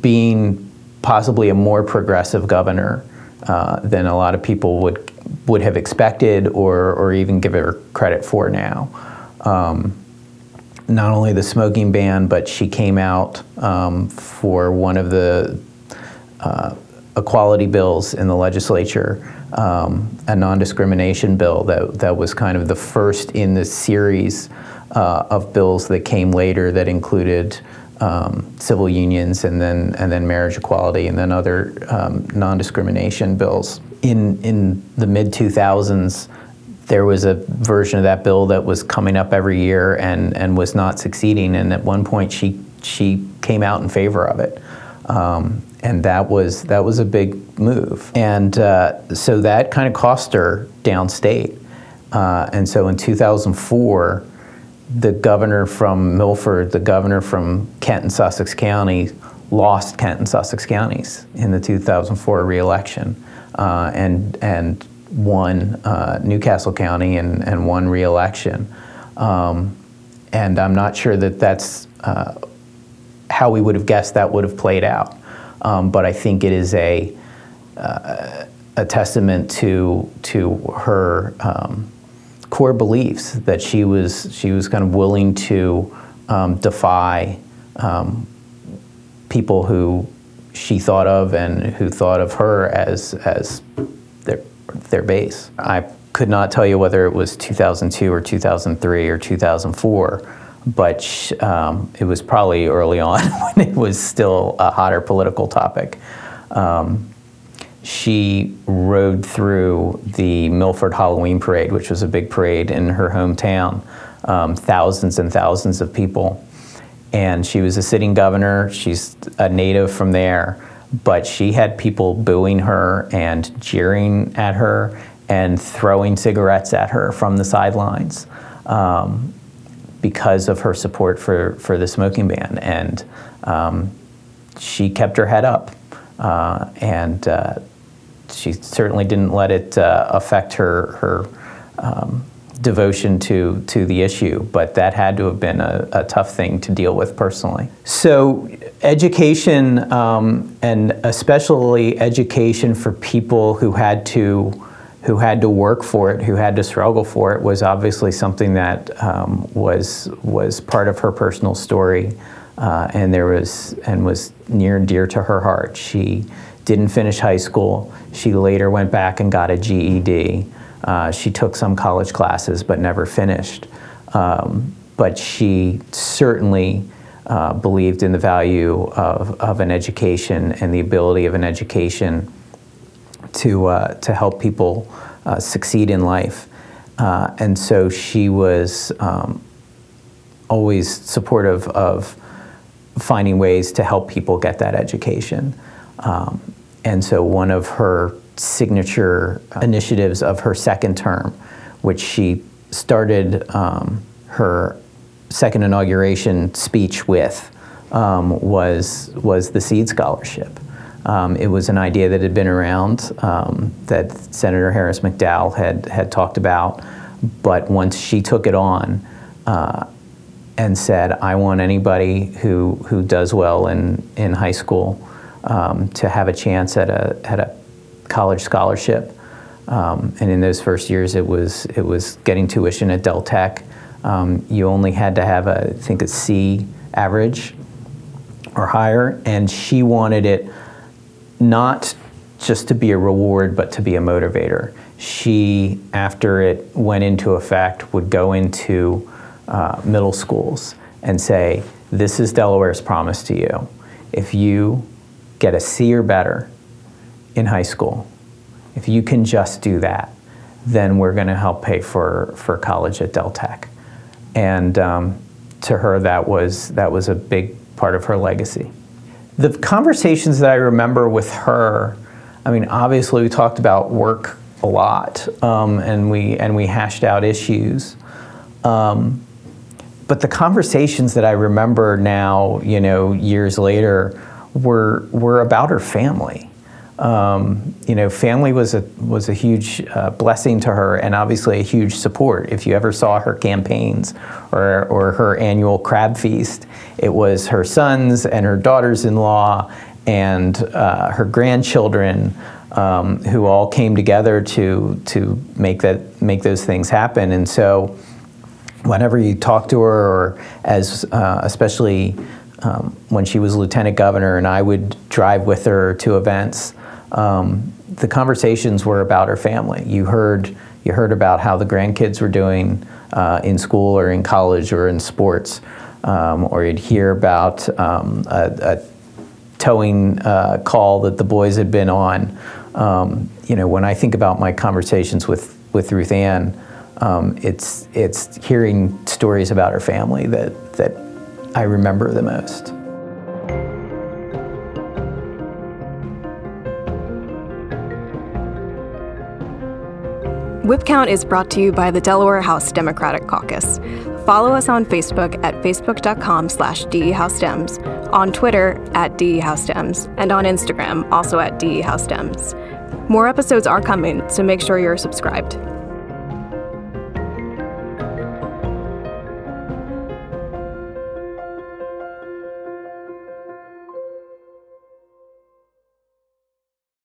Speaker 6: being possibly a more progressive governor uh, than a lot of people would would have expected or or even give her credit for now. Um, not only the smoking ban, but she came out um, for one of the uh, equality bills in the legislature, um, a non-discrimination bill that, that was kind of the first in the series uh, of bills that came later that included um, civil unions and then and then marriage equality and then other um, non-discrimination bills. In in the mid 2000s, there was a version of that bill that was coming up every year and, and was not succeeding. And at one point, she she came out in favor of it, um, and that was that was a big move. And uh, so that kind of cost her downstate. Uh, and so in 2004, the governor from Milford, the governor from Kent and Sussex County, lost Kent and Sussex counties in the 2004 reelection, uh, and and won uh, New Castle County and, and won reelection. Um, and I'm not sure that that's uh, how we would have guessed that would have played out. Um, but I think it is a, uh, a testament to, to her um, core beliefs that she was, she was kind of willing to um, defy um, people who she thought of and who thought of her as, as their their base. I could not tell you whether it was 2002 or 2003 or 2004, but um, it was probably early on when it was still a hotter political topic. Um, she rode through the Milford Halloween Parade, which was a big parade in her hometown, um, thousands and thousands of people. And she was a sitting governor. She's a native from there but she had people booing her and jeering at her and throwing cigarettes at her from the sidelines um, because of her support for, for the smoking ban. And um, she kept her head up. Uh, and uh, she certainly didn't let it uh, affect her, her um, devotion to, to the issue, but that had to have been a, a tough thing to deal with personally. So, education, um, and especially education for people who had to who had to work for it, who had to struggle for it, was obviously something that um, was was part of her personal story, uh, and there was and was near and dear to her heart. She didn't finish high school. She later went back and got a GED. Uh, she took some college classes but never finished. Um, but she certainly uh, believed in the value of, of an education and the ability of an education to, uh, to help people uh, succeed in life. Uh, and so she was um, always supportive of finding ways to help people get that education. Um, and so one of her signature initiatives of her second term, which she started um, her second inauguration speech with, um, was, was the Seed Scholarship. Um, it was an idea that had been around um, that Senator Harris McDowell had, had talked about, but once she took it on uh, and said, I want anybody who, who does well in, in high school um, to have a chance at a, at a college scholarship. Um, and in those first years, it was it was getting tuition at Del Tech. Um, you only had to have a, I think a C average or higher, and she wanted it not just to be a reward, but to be a motivator. She, after it went into effect, would go into uh, middle schools and say, "This is Delaware's promise to you. If you get a C or better, in high school. If you can just do that, then we're going to help pay for, for college at Del Tech. And um, to her, that was, that was a big part of her legacy. The conversations that I remember with her, I mean, obviously we talked about work a lot, um, and we and we hashed out issues. Um, but the conversations that I remember now, you know, years later, were were about her family. Um, you know, family was a was a huge uh, blessing to her, and obviously a huge support. If you ever saw her campaigns or or her annual crab feast, it was her sons and her daughters-in-law and uh, her grandchildren um, who all came together to to make that make those things happen. And so, whenever you talk to her, or as uh, especially um, when she was lieutenant governor, and I would drive with her to events um, the conversations were about her family. You heard you heard about how the grandkids were doing uh, in school or in college or in sports, um, or you'd hear about um, a, a, towing uh, call that the boys had been on. Um, you know, when I think about my conversations with with Ruth Ann, um, it's it's hearing stories about her family that that I remember the most.
Speaker 1: Whip Count is brought to you by the Delaware House Democratic Caucus. Follow us on Facebook at facebook.com slash DEHouseDems, on Twitter at DEHouseDems, and on Instagram also at DEHouseDems. More episodes are coming, so make sure you're subscribed.